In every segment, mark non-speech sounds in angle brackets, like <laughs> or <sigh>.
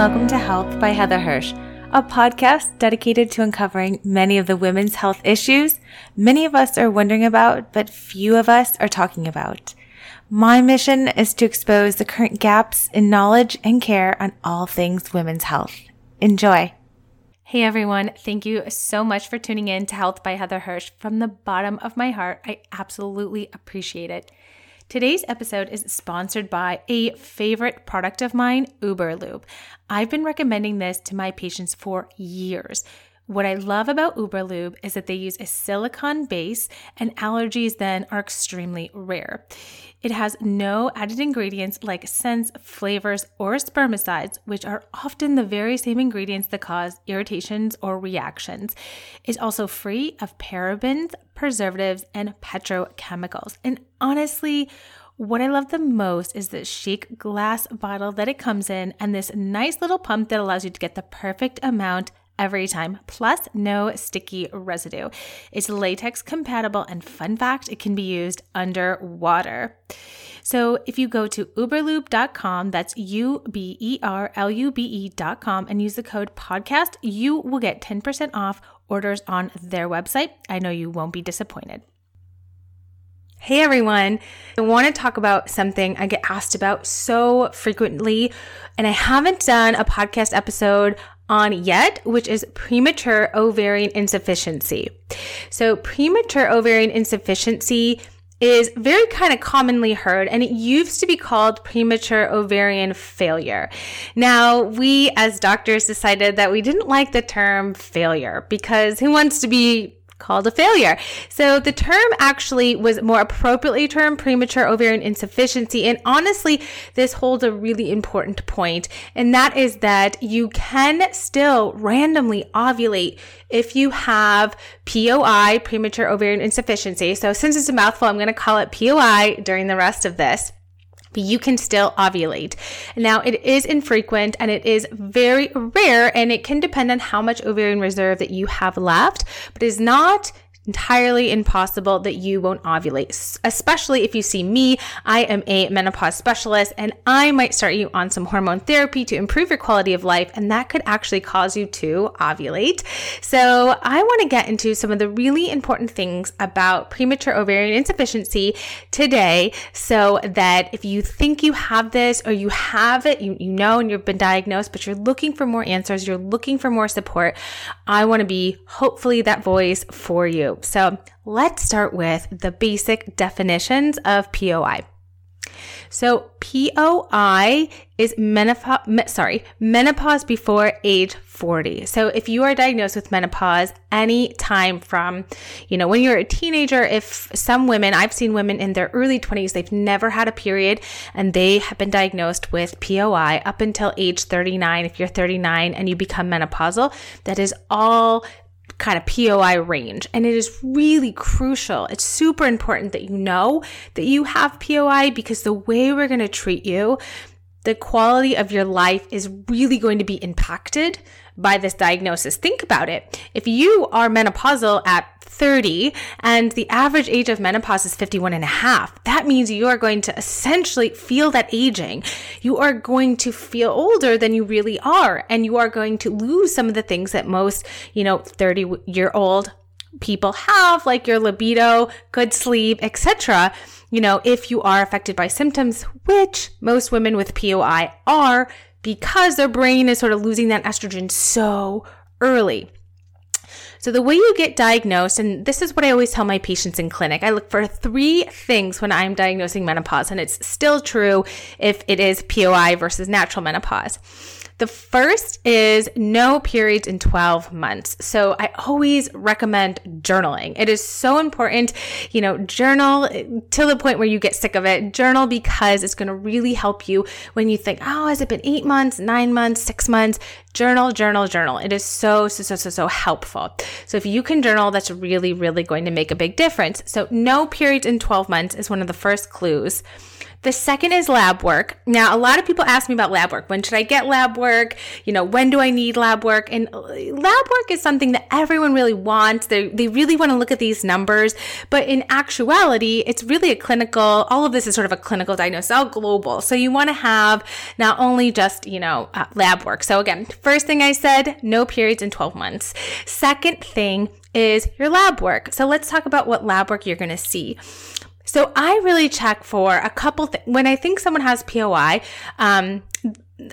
welcome to Health by Heather Hirsch, a podcast dedicated to uncovering many of the women's health issues many of us are wondering about, but few of us are talking about. My mission is to expose the current gaps in knowledge and care on all things women's health. Enjoy. Hey everyone, thank you so much for tuning in to Health by Heather Hirsch. From the bottom of my heart, I absolutely appreciate it. Today's episode is sponsored by a favorite product of mine, Uberlube. I've been recommending this to my patients for years. What I love about Uberlube is that they use a silicone base and allergies then are extremely rare. It has no added ingredients like scents, flavors, or spermicides, which are often the very same ingredients that cause irritations or reactions. It's also free of parabens, preservatives, and petrochemicals. And honestly, what I love the most is the chic glass bottle that it comes in and this nice little pump that allows you to get the perfect amount every time, plus no sticky residue. It's latex compatible, and fun fact, it can be used underwater. So if you go to uberlube.com, that's U B E R L U B E.com, and use the code podcast, you will get 10% off orders on their website. I know you won't be disappointed. Hey everyone, I want to talk about something I get asked about so frequently, and I haven't done a podcast episode on yet, which is premature ovarian insufficiency. So, premature ovarian insufficiency is very kind of commonly heard and it used to be called premature ovarian failure. Now, we as doctors decided that we didn't like the term failure because who wants to be called a failure. So the term actually was more appropriately termed premature ovarian insufficiency. And honestly, this holds a really important point, and that is that you can still randomly ovulate if you have POI, premature ovarian insufficiency. So since it's a mouthful, I'm going to call it POI during the rest of this but you can still ovulate. Now, it is infrequent and it is very rare, and it can depend on how much ovarian reserve that you have left, but is not entirely impossible that you won't ovulate, especially if you see me. I am a menopause specialist and I might start you on some hormone therapy to improve your quality of life, and that could actually cause you to ovulate. So, I want to get into some of the really important things about premature ovarian insufficiency today so that if you think you have this or you have it, you, you know, and you've been diagnosed, but you're looking for more answers, you're looking for more support, I want to be hopefully that voice for you. So let's start with the basic definitions of POI. So POI is menopause, sorry, menopause before age 40. So if you are diagnosed with menopause any time from, you know, when you're a teenager, if some women, I've seen women in their early 20s, they've never had a period and they have been diagnosed with POI up until age 39. If you're 39 and you become menopausal, that is all kind of POI range. And it is really crucial. It's super important that you know that you have POI because the way we're going to treat you, the quality of your life is really going to be impacted by this diagnosis. Think about it. If you are menopausal at 30 and the average age of menopause is 51 and a half, that means you are going to essentially feel that aging. You are going to feel older than you really are and you are going to lose some of the things that most, you know, 30 year old people have like your libido, good sleep, etc. You know, if you are affected by symptoms, which most women with POI are, because their brain is sort of losing that estrogen so early. So, the way you get diagnosed, and this is what I always tell my patients in clinic I look for three things when I'm diagnosing menopause, and it's still true if it is POI versus natural menopause. The first is no periods in 12 months. So I always recommend journaling. It is so important, you know, journal eh, to the point where you get sick of it. Journal because it's going to really help you when you think, oh, has it been eight months, nine months, six months? Journal, journal, journal. It is so, so, so, so, so helpful. So if you can journal, that's really, really going to make a big difference. So no periods in 12 months is one of the first clues. The second is lab work. Now, a lot of people ask me about lab work. When should I get lab work? You know, when do I need lab work? And uh, lab work is something that everyone really wants. They, they really want to look at these numbers. But in actuality, it's really a clinical, all of this is sort of a clinical diagnosis, all global. So you want to have not only just, you know, uh, lab work. So again, first thing I said, no periods in 12 months. Second thing is your lab work. So let's talk about what lab work you're going to see. So I really check for a couple things. When I think someone has POI, um,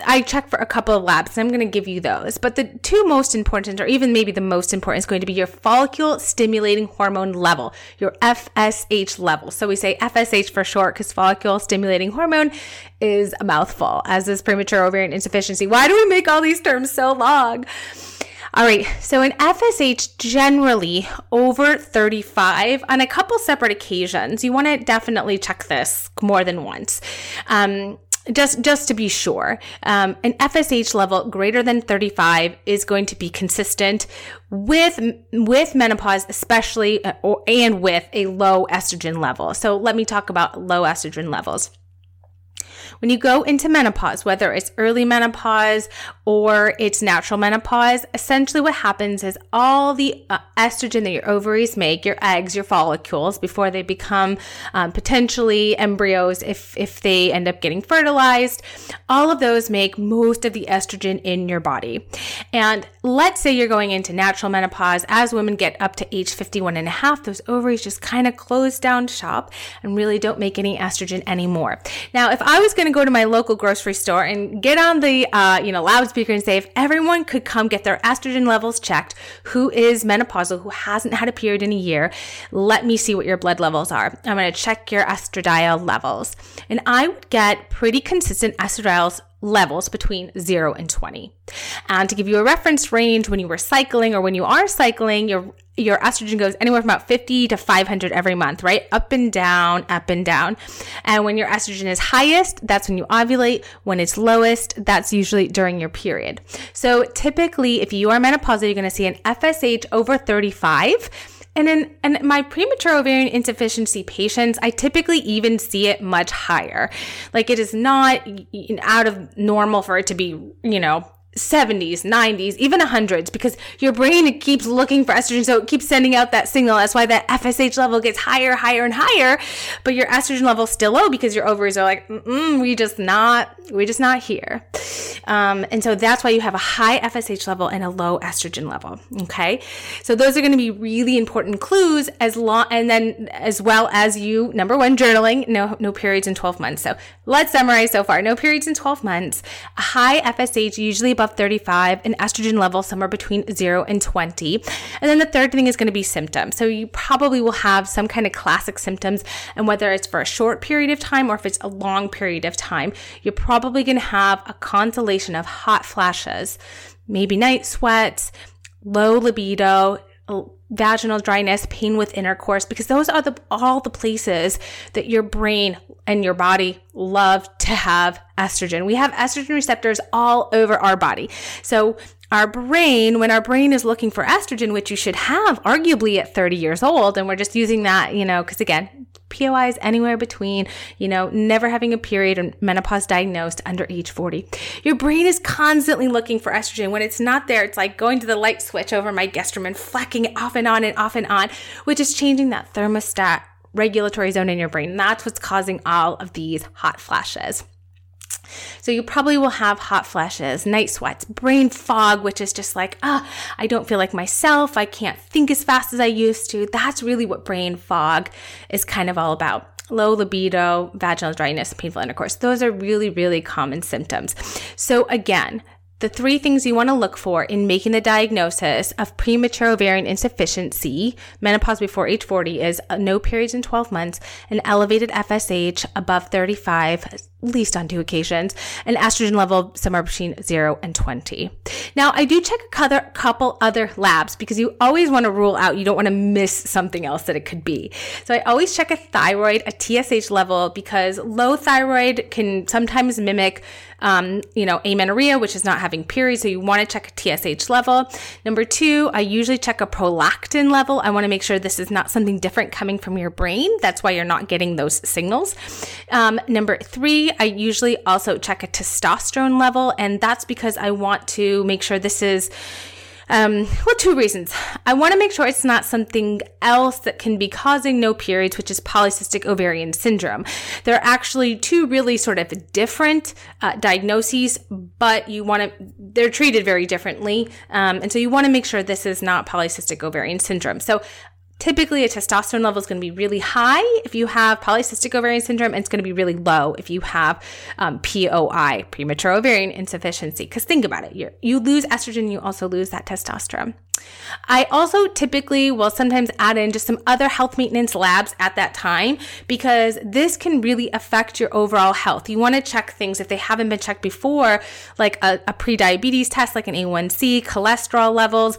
I check for a couple of labs and I'm going to give you those. But the two most important, or even maybe the most important, is going to be your follicle stimulating hormone level, your FSH level. So we say FSH for short because follicle stimulating hormone is a mouthful, as is premature ovarian insufficiency. Why do we make all these terms so long? All right, so in FSH, generally over 35 on a couple separate occasions, you want to definitely check this more than once. Um, just just to be sure um, an fsh level greater than 35 is going to be consistent with with menopause especially uh, or, and with a low estrogen level. So let me talk about low estrogen levels when you go into menopause, whether it's early menopause or it's natural menopause, essentially what happens is all the uh, estrogen that your ovaries make, your eggs, your follicles, before they become um, potentially embryos, if, if they end up getting fertilized, all of those make most of the estrogen in your body. And let's say you're going into natural menopause, as women get up to age 51 and a half, those ovaries just kind of close down shop and really don't make any estrogen anymore. Now, if I was going to go to my local grocery store and get on the, uh, you know, loudspeaker and say, if everyone could come get their estrogen levels checked, who is menopausal, who hasn't had a period in a year, let me see what your blood levels are. I'm going to check your estradiol levels. And I would get pretty consistent estradiol levels between 0 and 20. And to give you a reference range, when you were cycling or when you are cycling, your your estrogen goes anywhere from about 50 to 500 every month, right? Up and down, up and down. And when your estrogen is highest, that's when you ovulate. When it's lowest, that's usually during your period. So typically, if you are menopausal, you're going to see an FSH over 35 and in and my premature ovarian insufficiency patients, I typically even see it much higher. Like it is not out of normal for it to be, you know, 70s, 90s, even 100s because your brain keeps looking for estrogen. So it keeps sending out that signal. That's why that FSH level gets higher, higher, and higher. But your estrogen level is still low because your ovaries are like, we just not, we just not here. Um, and so that's why you have a high FSH level and a low estrogen level. Okay. So those are going to be really important clues as long, and then as well as you, number one, journaling, no, no periods in 12 months. So let's summarize so far. No periods in 12 months, a high FSH, usually above 35, an estrogen level somewhere between 0 and 20. And then the third thing is going to be symptoms. So you probably will have some kind of classic symptoms, and whether it's for a short period of time or if it's a long period of time, you're probably going to have a constellation of hot flashes, maybe night sweats, low libido, vaginal dryness, pain with intercourse, because those are the all the places that your brain and your body love to have estrogen. We have estrogen receptors all over our body. So our brain, when our brain is looking for estrogen, which you should have arguably at 30 years old, and we're just using that, you know, because again, POI is anywhere between, you know, never having a period and menopause diagnosed under age 40. Your brain is constantly looking for estrogen. When it's not there, it's like going to the light switch over my gastrum and flecking it off and on and off and on, which is changing that thermostat regulatory zone in your brain. That's what's causing all of these hot flashes. So you probably will have hot flashes, night sweats, brain fog, which is just like, ah, I don't feel like myself. I can't think as fast as I used to. That's really what brain fog is kind of all about. Low libido, vaginal dryness, painful intercourse. Those are really, really common symptoms. So again, the three things you want to look for in making the diagnosis of premature ovarian insufficiency, menopause before age 40, is no periods in 12 months, an elevated FSH above 35, least on two occasions, an estrogen level somewhere between zero and 20. Now, I do check a couple other labs because you always want to rule out, you don't want to miss something else that it could be. So I always check a thyroid, a TSH level, because low thyroid can sometimes mimic um, you know, amenorrhea, which is not having periods. So you want to check a TSH level. Number two, I usually check a prolactin level. I want to make sure this is not something different coming from your brain. That's why you're not getting those signals. Um, number three, I usually also check a testosterone level. And that's because I want to make sure this is um, well, two reasons. I want to make sure it's not something else that can be causing no periods, which is polycystic ovarian syndrome. There are actually two really sort of different uh, diagnoses, but you want to, they're treated very differently. Um, and so you want to make sure this is not polycystic ovarian syndrome. So Typically, a testosterone level is going to be really high if you have polycystic ovarian syndrome, and it's going to be really low if you have um, POI, premature ovarian insufficiency. Because think about it, you you lose estrogen, you also lose that testosterone. I also typically will sometimes add in just some other health maintenance labs at that time because this can really affect your overall health. You want to check things if they haven't been checked before, like a, a pre-diabetes test, like an A1C, cholesterol levels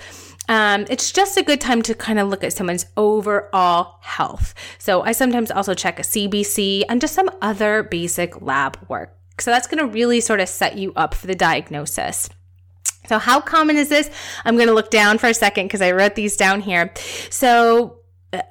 um, it's just a good time to kind of look at someone's overall health. So I sometimes also check a CBC and just some other basic lab work. So that's going to really sort of set you up for the diagnosis. So how common is this? I'm going to look down for a second because I wrote these down here. So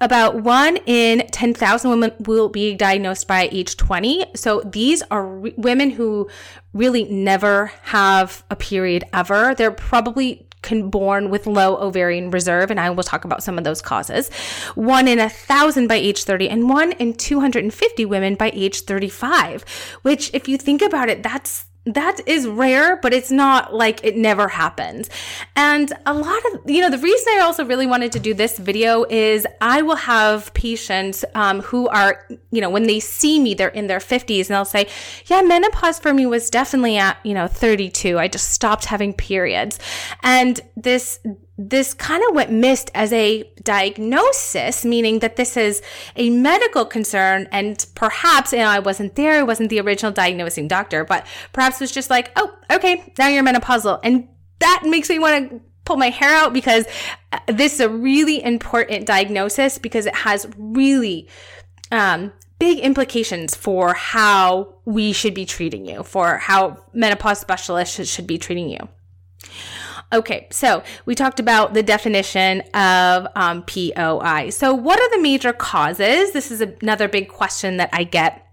about one in 10,000 women will be diagnosed by age 20. So these are re- women who really never have a period ever. They're probably can born with low ovarian reserve, and I will talk about some of those causes. One in a thousand by age 30, and one in 250 women by age 35, which, if you think about it, that's that is rare, but it's not like it never happens. And a lot of, you know, the reason I also really wanted to do this video is I will have patients um, who are, you know, when they see me, they're in their 50s and they'll say, yeah, menopause for me was definitely at, you know, 32. I just stopped having periods. And this this kind of went missed as a diagnosis, meaning that this is a medical concern. And perhaps, you know, I wasn't there, I wasn't the original diagnosing doctor, but perhaps it was just like, oh, okay, now you're menopausal. And that makes me want to pull my hair out because uh, this is a really important diagnosis because it has really, um, big implications for how we should be treating you, for how menopause specialists should be treating you. Okay, so we talked about the definition of um, POI. So, what are the major causes? This is another big question that I get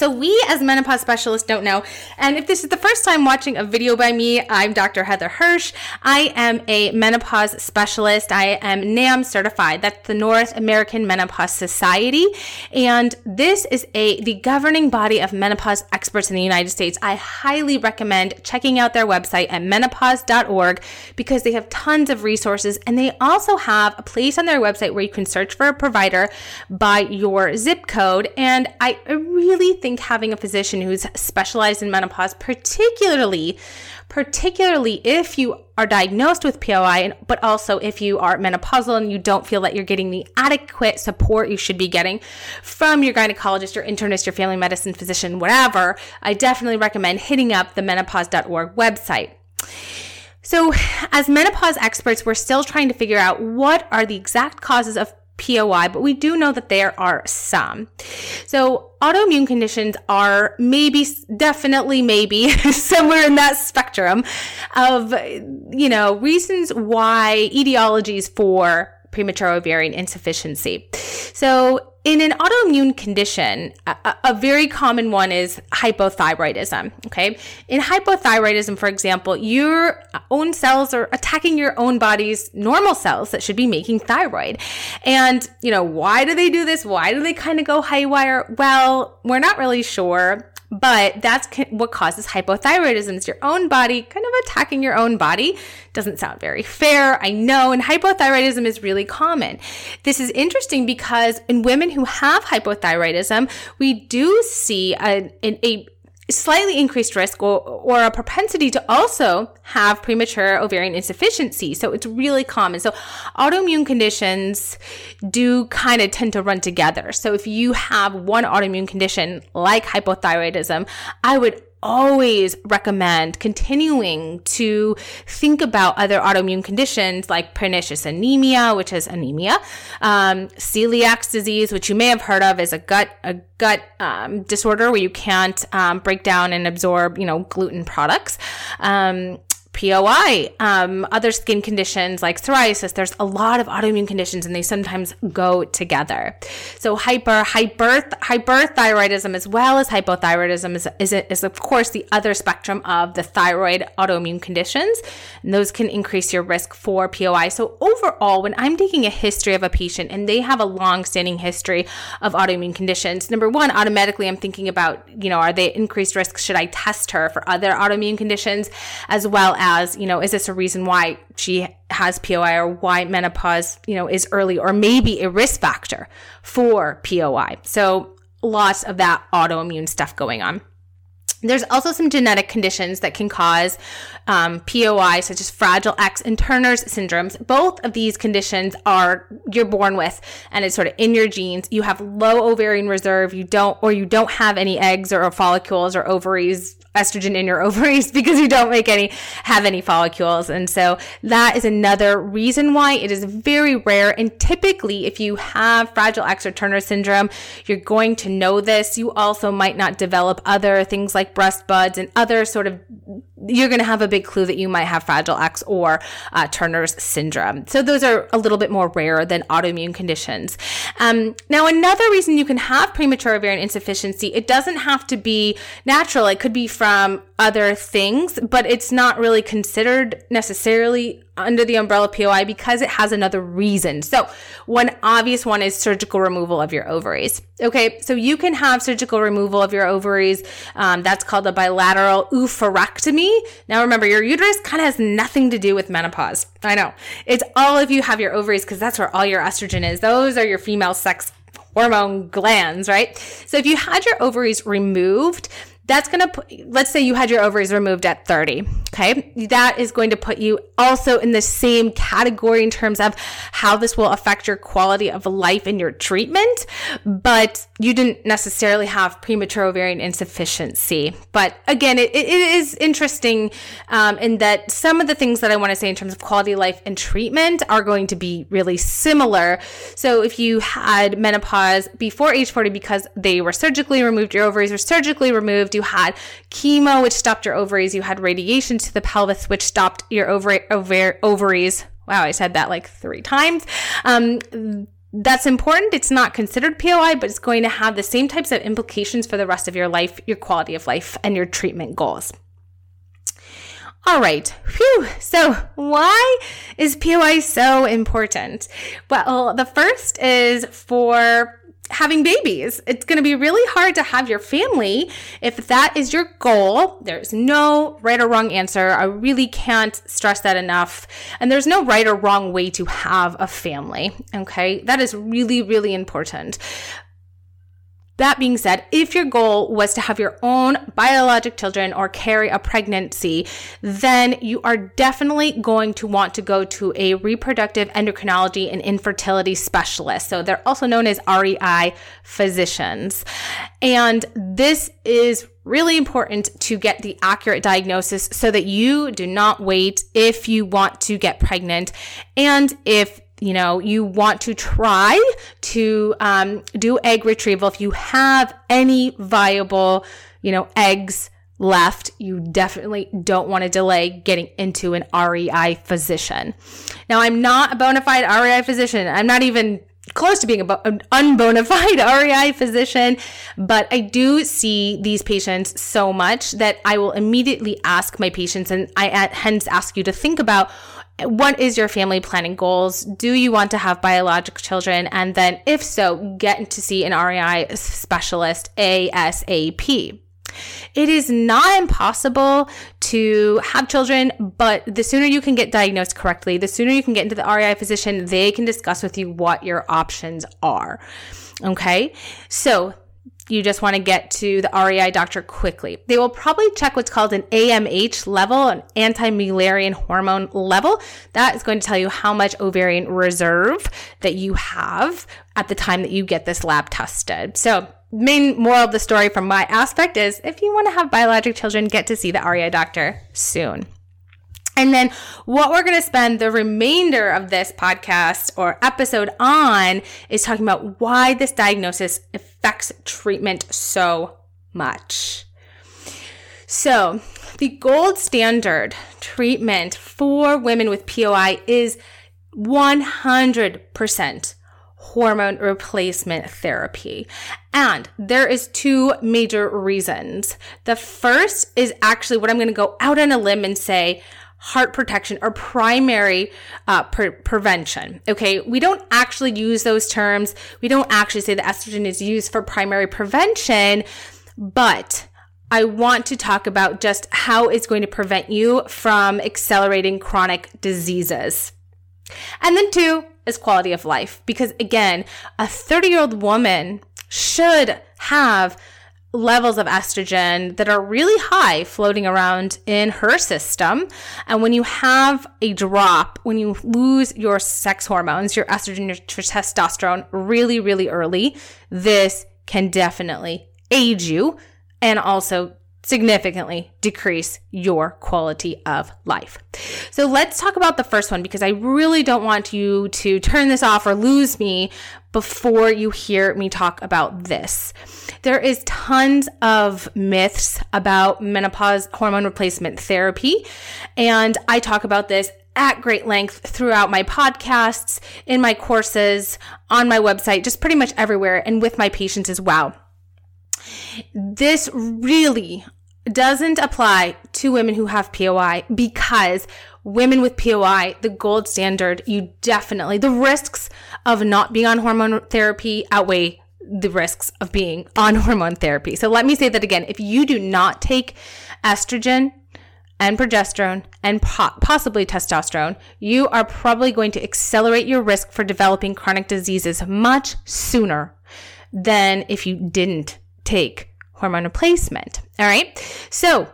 so we as menopause specialists don't know. And if this is the first time watching a video by me, I'm Dr. Heather Hirsch. I am a menopause specialist. I am NAM certified. That's the North American Menopause Society. And this is a the governing body of menopause experts in the United States. I highly recommend checking out their website at menopause.org because they have tons of resources and they also have a place on their website where you can search for a provider by your zip code. And I really think having a physician who's specialized in menopause, particularly, particularly if you are diagnosed with POI, but also if you are menopausal and you don't feel that you're getting the adequate support you should be getting from your gynecologist, your internist, your family medicine physician, whatever, I definitely recommend hitting up the menopause.org website. So, as menopause experts, we're still trying to figure out what are the exact causes of POI, but we do know that there are some. So autoimmune conditions are maybe, definitely maybe <laughs> somewhere in that spectrum of, you know, reasons why etiologies for premature ovarian insufficiency. So in an autoimmune condition, a, a, very common one is hypothyroidism. Okay. In hypothyroidism, for example, your own cells are attacking your own body's normal cells that should be making thyroid. And, you know, why do they do this? Why do they kind of go haywire? Well, we're not really sure. But that's what causes hypothyroidism. It's your own body kind of attacking your own body. Doesn't sound very fair, I know. And hypothyroidism is really common. This is interesting because in women who have hypothyroidism, we do see a, a slightly increased risk or, or a propensity to also have premature ovarian insufficiency. So it's really common. So autoimmune conditions do kind of tend to run together. So if you have one autoimmune condition like hypothyroidism, I would always recommend continuing to think about other autoimmune conditions like pernicious anemia, which is anemia, um, celiac disease, which you may have heard of, is a gut a gut um, disorder where you can't um, break down and absorb, you know, gluten products. Um, POI, um, other skin conditions like psoriasis. There's a lot of autoimmune conditions and they sometimes go together. So hyper, hyper, hyperthyroidism as well as hypothyroidism is, is, is of course the other spectrum of the thyroid autoimmune conditions. And those can increase your risk for POI. So overall, when I'm taking a history of a patient and they have a long standing history of autoimmune conditions, number one, automatically I'm thinking about, you know, are they increased risk? Should I test her for other autoimmune conditions as well as, you know, is this a reason why she has POI or why menopause, you know, is early or maybe a risk factor for POI? So lots of that autoimmune stuff going on. There's also some genetic conditions that can cause um, POI, such as Fragile X and Turner's syndromes. Both of these conditions are you're born with, and it's sort of in your genes. You have low ovarian reserve. You don't, or you don't have any eggs or follicles or ovaries estrogen in your <laughs> ovaries because you don't make any have any follicles and so that is another reason why it is very rare and typically if you have fragile x or turner syndrome you're going to know this you also might not develop other things like breast buds and other sort of you're going to have a big clue that you might have Fragile X or uh, Turner's syndrome. So those are a little bit more rare than autoimmune conditions. Um, now, another reason you can have premature ovarian insufficiency, it doesn't have to be natural. It could be from other things, but it's not really considered necessarily under the umbrella POI because it has another reason. So, one obvious one is surgical removal of your ovaries. Okay, so you can have surgical removal of your ovaries. Um, that's called a bilateral oophorectomy. Now, remember, your uterus kind of has nothing to do with menopause. I know it's all if you have your ovaries because that's where all your estrogen is. Those are your female sex hormone glands, right? So if you had your ovaries removed, that's going to put, let's say you had your ovaries removed at 30. Okay. That is going to put you also in the same category in terms of how this will affect your quality of life and your treatment. But you didn't necessarily have premature ovarian insufficiency. But again, it, it is interesting um, in that some of the things that I want to say in terms of quality of life and treatment are going to be really similar. So if you had menopause before age 40 because they were surgically removed, your ovaries were surgically removed, you had chemo, which stopped your ovaries. You had radiation to the pelvis, which stopped your ovar- ovar- ovaries. Wow, I said that like three times. Um, that's important. It's not considered POI, but it's going to have the same types of implications for the rest of your life, your quality of life, and your treatment goals. All right. Phew. So why is POI so important? Well, the first is for having babies. It's going to be really hard to have your family if that is your goal. There's no right or wrong answer. I really can't stress that enough. And there's no right or wrong way to have a family. Okay. That is really, really important. That being said, if your goal was to have your own biologic children or carry a pregnancy, then you are definitely going to want to go to a reproductive endocrinology and infertility specialist. So they're also known as REI physicians. And this is really important to get the accurate diagnosis so that you do not wait if you want to get pregnant and if you know, you want to try to um, do egg retrieval. If you have any viable, you know, eggs left, you definitely don't want to delay getting into an REI physician. Now, I'm not a bona fide REI physician. I'm not even close to being an unbona <laughs> fide REI physician, but I do see these patients so much that I will immediately ask my patients, and I hence ask you to think about what is your family planning goals? Do you want to have biologic children? And then, if so, get to see an REI specialist ASAP. It is not impossible to have children, but the sooner you can get diagnosed correctly, the sooner you can get into the REI physician, they can discuss with you what your options are. Okay. So you just want to get to the REI doctor quickly. They will probably check what's called an AMH level, an anti-Mullerian hormone level. That is going to tell you how much ovarian reserve that you have at the time that you get this lab tested. So main moral of the story from my aspect is if you want to have biologic children, get to see the REI doctor soon. And then what we're going to spend the remainder of this podcast or episode on is talking about why this diagnosis affects treatment so much. So, the gold standard treatment for women with POI is 100% hormone replacement therapy. And there is two major reasons. The first is actually what I'm going to go out on a limb and say heart protection or primary uh, pre- prevention. Okay, we don't actually use those terms. We don't actually say that estrogen is used for primary prevention, but I want to talk about just how it's going to prevent you from accelerating chronic diseases. And then two is quality of life because again, a 30 year old woman should have levels of estrogen that are really high floating around in her system. And when you have a drop, when you lose your sex hormones, your estrogen, your testosterone really, really early, this can definitely age you and also significantly decrease your quality of life. So let's talk about the first one because I really don't want you to turn this off or lose me before you hear me talk about this. There is tons of myths about menopause hormone replacement therapy and I talk about this at great length throughout my podcasts, in my courses, on my website, just pretty much everywhere and with my patients as well. This really doesn't apply to women who have POI because women with POI, the gold standard, you definitely, the risks of not being on hormone therapy outweigh the risks of being <laughs> on hormone therapy. So let me say that again. If you do not take estrogen and progesterone and po- possibly testosterone, you are probably going to accelerate your risk for developing chronic diseases much sooner than if you didn't take hormone replacement. All right. So,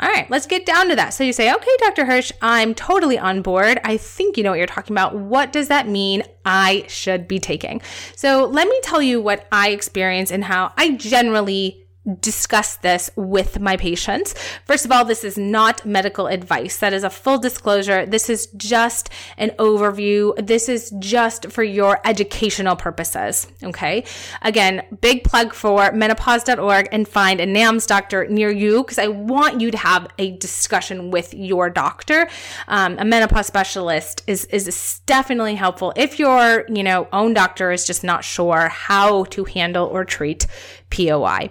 all right, let's get down to that. So you say, okay, Dr. Hirsch, I'm totally on board. I think you know what you're talking about. What does that mean I should be taking? So let me tell you what I experience and how I generally discuss this with my patients. First of all, this is not medical advice. That is a full disclosure. This is just an overview. This is just for your educational purposes. Okay. Again, big plug for menopause.org and find a NAMS doctor near you because I want you to have a discussion with your doctor. Um, a menopause specialist is, is definitely helpful if your, you know, own doctor is just not sure how to handle or treat POI.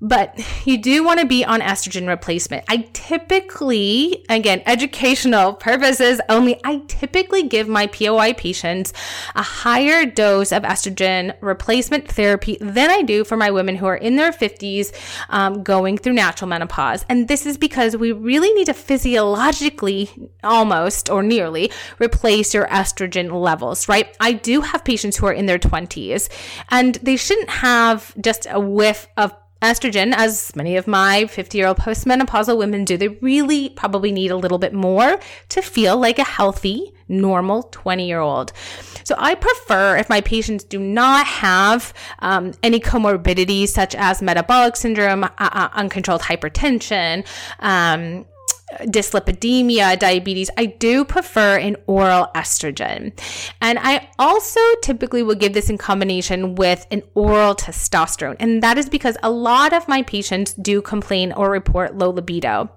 But <laughs> you do want to be on estrogen replacement. I typically, again, educational purposes only, I typically give my POI patients a higher dose of estrogen replacement therapy than I do for my women who are in their 50s um, going through natural menopause. And this is because we really need to physiologically, almost or nearly, replace your estrogen levels, right? I do have patients who are in their 20s and they shouldn't have just a whiff of estrogen, as many of my 50 year old postmenopausal women do, they really probably need a little bit more to feel like a healthy, normal 20 year old. So I prefer if my patients do not have um, any comorbidities such as metabolic syndrome, uh, uh, uncontrolled hypertension, um, dyslipidemia, diabetes, I do prefer an oral estrogen. And I also typically will give this in combination with an oral testosterone. And that is because a lot of my patients do complain or report low libido.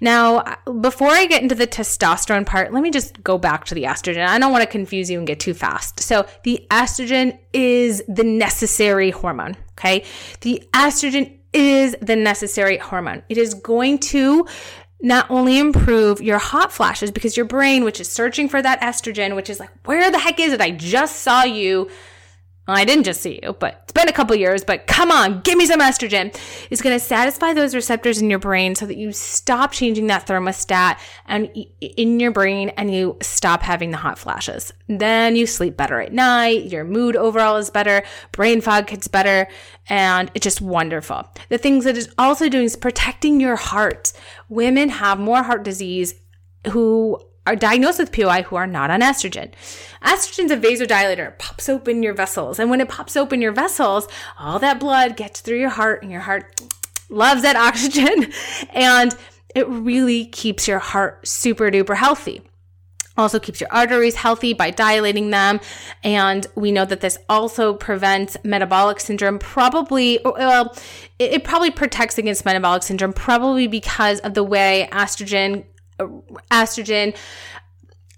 Now, before I get into the testosterone part, let me just go back to the estrogen. I don't want to confuse you and get too fast. So the estrogen is the necessary hormone. Okay. The estrogen is the necessary hormone. It is going to not only improve your hot flashes because your brain, which is searching for that estrogen, which is like, where the heck is it? I just saw you well, I didn't just see you, but it's been a couple years, but come on, give me some estrogen. It's going to satisfy those receptors in your brain so that you stop changing that thermostat and in your brain and you stop having the hot flashes. Then you sleep better at night. Your mood overall is better. Brain fog gets better and it's just wonderful. The things that it's also doing is protecting your heart. Women have more heart disease who are diagnosed with POI who are not on estrogen. Estrogen's a vasodilator, it pops open your vessels. And when it pops open your vessels, all that blood gets through your heart and your heart <tsk> loves that <laughs> oxygen. And it really keeps your heart super duper healthy. Also keeps your arteries healthy by dilating them. And we know that this also prevents metabolic syndrome, probably, well, it, probably protects against metabolic syndrome, probably because of the way estrogen estrogen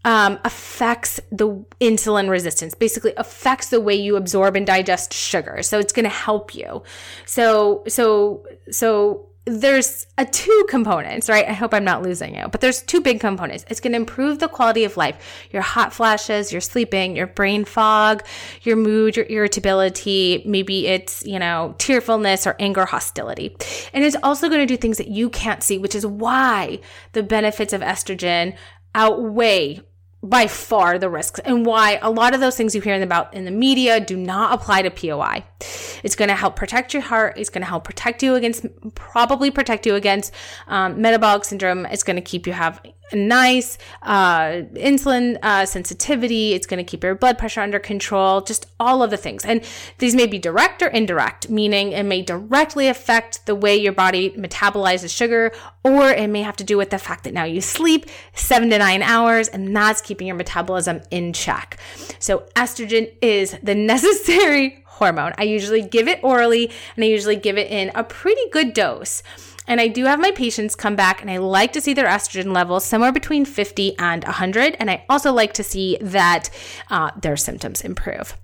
um, affects the insulin resistance, basically affects the way you absorb and digest sugar. So it's going to help you. So, so, so there's a two components, right? I hope I'm not losing you, but there's two big components. It's going to improve the quality of life, your hot flashes, your sleeping, your brain fog, your mood, your irritability. Maybe it's, you know, tearfulness or anger, hostility. And it's also going to do things that you can't see, which is why the benefits of estrogen outweigh by far the risks and why a lot of those things you hear about in the media do not apply to POI. It's going to help protect your heart. It's going to help protect you against, probably protect you against um, metabolic syndrome. It's going to keep you have nice uh, insulin uh, sensitivity. It's going to keep your blood pressure under control, just all of the things. And these may be direct or indirect, meaning it may directly affect the way your body metabolizes sugar, or it may have to do with the fact that now you sleep seven to nine hours, and that's keeping your metabolism in check. So, estrogen is the <laughs> necessary hormone. I usually give it orally, and I usually give it in a pretty good dose. And I do have my patients come back and I like to see their estrogen levels somewhere between 50 and 100. And I also like to see that uh, their symptoms improve.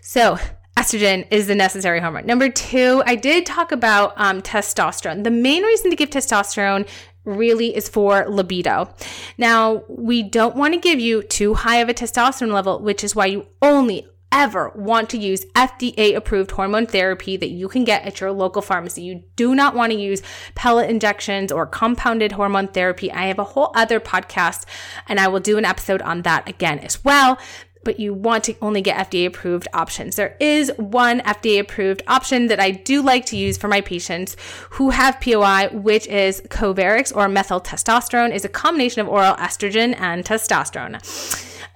So, estrogen is the necessary hormone. Number two, I did talk about um, testosterone. The main reason to give testosterone really is for libido. Now, we don't want to give you too high of a testosterone level, which is why you only, ever want to use FDA approved hormone therapy that you can get at your local pharmacy. You do not want to use pellet injections or compounded hormone therapy. I have a whole other podcast and I will do an episode on that again as well. But you want to only get FDA approved options. There is one FDA approved option that I do like to use for my patients who have POI, which is Covaryx or methyl testosterone, is a combination of oral estrogen and testosterone.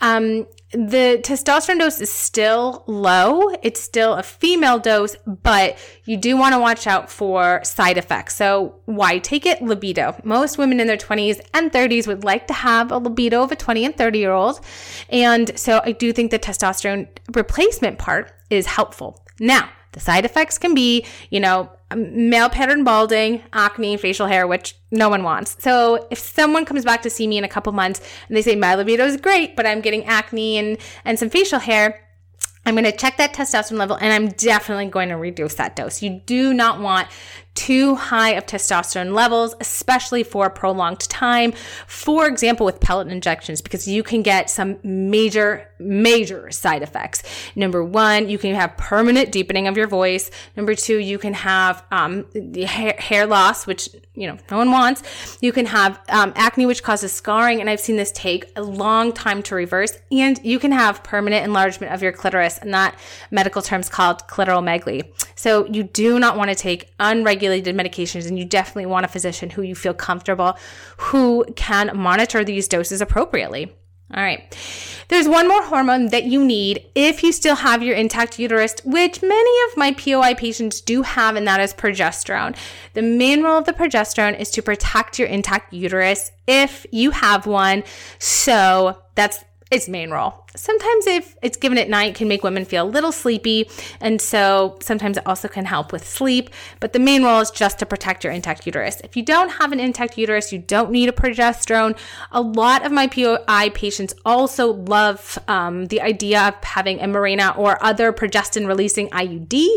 Um, the testosterone dose is still low. It's still a female dose, but you do want to watch out for side effects. So, why take it? Libido. Most women in their 20s and 30s would like to have a libido of a 20 and 30 year old. And so, I do think the testosterone replacement part is helpful. Now, the side effects can be, you know, Um, male pattern balding, acne, facial hair, which no one wants. So if someone comes back to see me in a couple months and they say my libido is great, but I'm getting acne and, and some facial hair, I'm going to check that testosterone level and I'm definitely going to reduce that dose. You do not want too high of testosterone levels, especially for a prolonged time. For example, with pellet injections, because you can get some major, major side effects. Number one, you can have permanent deepening of your voice. Number two, you can have um, hair, hair, loss, which you know no one wants. You can have um, acne, which causes scarring, and I've seen this take a long time to reverse. And you can have permanent enlargement of your clitoris, and that medical term is called clitoromegaly. So you do not want to take unregulated medications and you definitely want a physician who you feel comfortable, who can monitor these doses appropriately. All right. There's one more hormone that you need if you still have your intact uterus, which many of my POI patients do have, and that is progesterone. The main role of the progesterone is to protect your intact uterus if you have one. So that's its main role sometimes if it's given at night can make women feel a little sleepy. And so sometimes it also can help with sleep. But the main role is just to protect your intact uterus. If you don't have an intact uterus you don't need a progesterone. A lot of my poi patients also love um, the idea of having a Mirena or other progestin releasing iud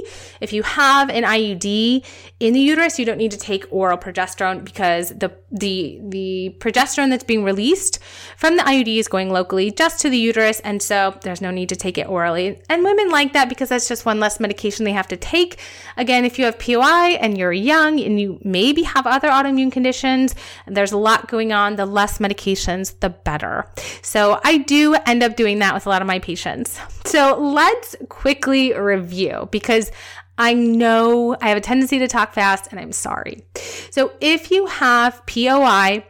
if you have an iud in the uterus you don't need to take oral progesterone because the the the progesterone that's being released from the iud is going locally just to the uterus and so there's no need to take it orally. And women like that because that's just one less medication they have to take. Again, if you have POI and you're young and you maybe have other autoimmune conditions, there's a lot going on, the less medications, the better. So I do end up doing that with a lot of my patients. So let's quickly review because I know I have a tendency to talk fast and I'm sorry. So if you have POI,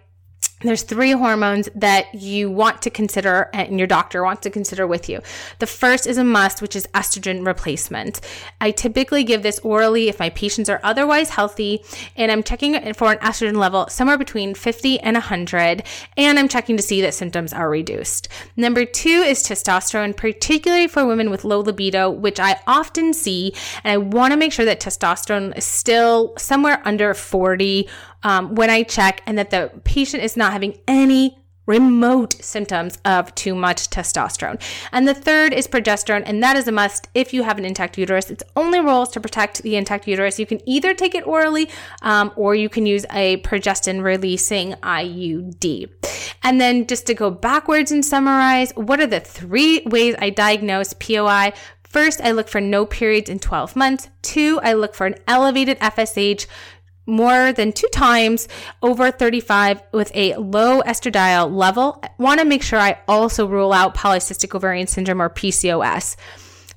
there's three hormones that you want to consider and your doctor wants to consider with you. The first is a must, which is estrogen replacement. I typically give this orally if my patients are otherwise healthy and I'm checking for an estrogen level somewhere between 50 and 100 and I'm checking to see that symptoms are reduced. Number 2 is testosterone, particularly for women with low libido, which I often see and I want to make sure that testosterone is still somewhere under 40 um, when I check and that the patient is not having any remote symptoms of too much testosterone. And the third is progesterone, and that is a must if you have an intact uterus. Its only role is to protect the intact uterus. You can either take it orally um, or you can use a progestin releasing IUD. And then just to go backwards and summarize, what are the three ways I diagnose POI? First, I look for no periods in 12 months. Two, I look for an elevated FSH more than two times over 35 with a low estradiol level. Want to make sure I also rule out polycystic ovarian syndrome or PCOS.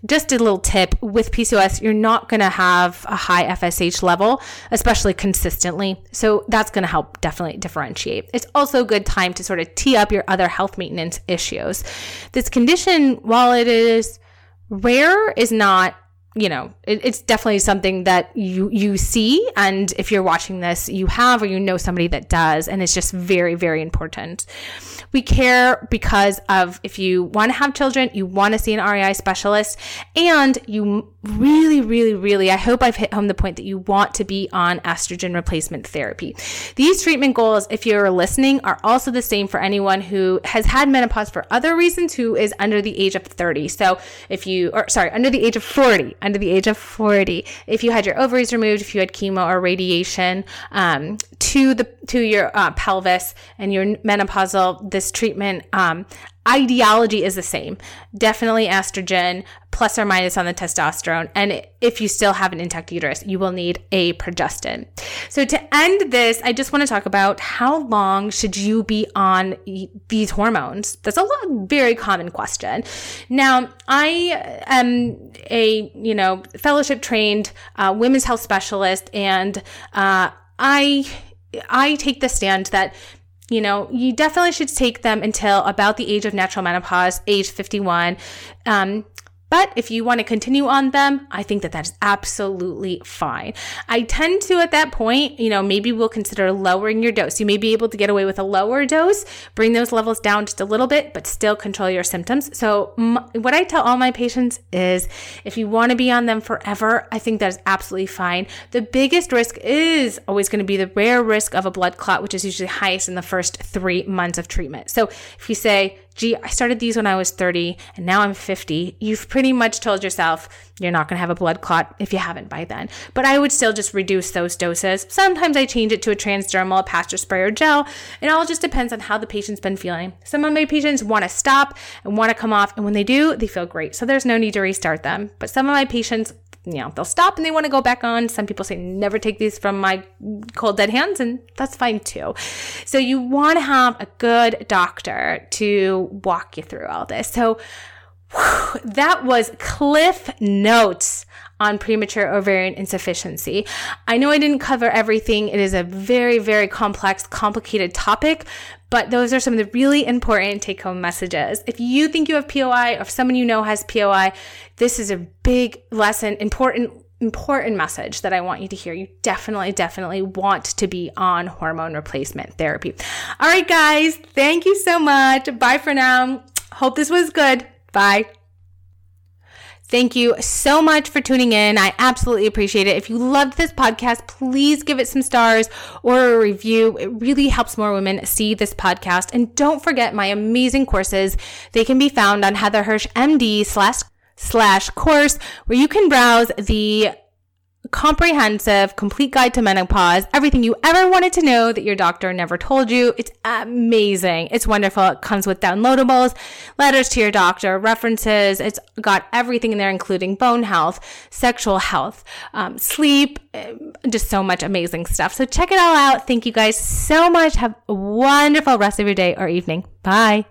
Just a little tip with PCOS, you're not going to have a high FSH level, especially consistently. So that's going to help definitely differentiate. It's also a good time to sort of tee up your other health maintenance issues. This condition, while it is rare, is not you know, it, it's definitely something that you you see, and if you're watching this, you have or you know somebody that does, and it's just very very important. We care because of if you want to have children, you want to see an REI specialist, and you really, really, really, I hope I've hit home the point that you want to be on estrogen replacement therapy. These treatment goals, if you're listening, are also the same for anyone who has had menopause for other reasons who is under the age of 30. So if you, or sorry, under the age of 40, under the age of 40, if you had your ovaries removed, if you had chemo or radiation um, to the to your uh, pelvis and you're menopausal, this treatment um, ideology is the same. Definitely estrogen plus or minus on the testosterone. And if you still have an intact uterus, you will need a progestin. So to end this, I just want to talk about how long should you be on these hormones? That's a lot, very common question. Now, I am a, you know, fellowship trained uh, women's health specialist and, uh, I I take the stand that you know, you definitely should take them until about the age of natural menopause, age 51. Um, but if you want to continue on them, I think that that is absolutely fine. I tend to, at that point, you know, maybe we'll consider lowering your dose. You may be able to get away with a lower dose, bring those levels down just a little bit, but still control your symptoms. So, m- what I tell all my patients is if you want to be on them forever, I think that is absolutely fine. The biggest risk is always going to be the rare risk of a blood clot, which is usually highest in the first three months of treatment. So, if you say, gee, I started these when I was 30 and now I'm 50, you've pretty much told yourself you're not going to have a blood clot if you haven't by then. But I would still just reduce those doses. Sometimes I change it to a transdermal, a patch spray, or gel. It all just depends on how the patient's been feeling. Some of my patients want to stop and want to come off, and when they do, they feel great. So there's no need to restart them. But some of my patients you know, they'll stop and they want to go back on. Some people say, never take these from my cold dead hands, and that's fine too. So you want to have a good doctor to walk you through all this. So whew, that was Cliff Notes on premature ovarian insufficiency. I know I didn't cover everything. It is a very, very complex, complicated topic, but those are some of the really important take home messages. If you think you have POI or if someone you know has POI, this is a big lesson, important important message that I want you to hear. You definitely, definitely want to be on hormone replacement therapy. All right, guys, thank you so much. Bye for now. Hope this was good. Bye. Thank you so much for tuning in. I absolutely appreciate it. If you loved this podcast, please give it some stars or a review. It really helps more women see this podcast. And don't forget my amazing courses. They can be found on Heather Hirsch MD slash slash course where you can browse the comprehensive, complete guide to menopause, everything you ever wanted to know that your doctor never told you. It's amazing. It's wonderful. It comes with downloadables, letters to your doctor, references. It's got everything in there, including bone health, sexual health, um, sleep, um, just so much amazing stuff. So check it all out. Thank you guys so much. Have a wonderful rest of your day or evening. Bye.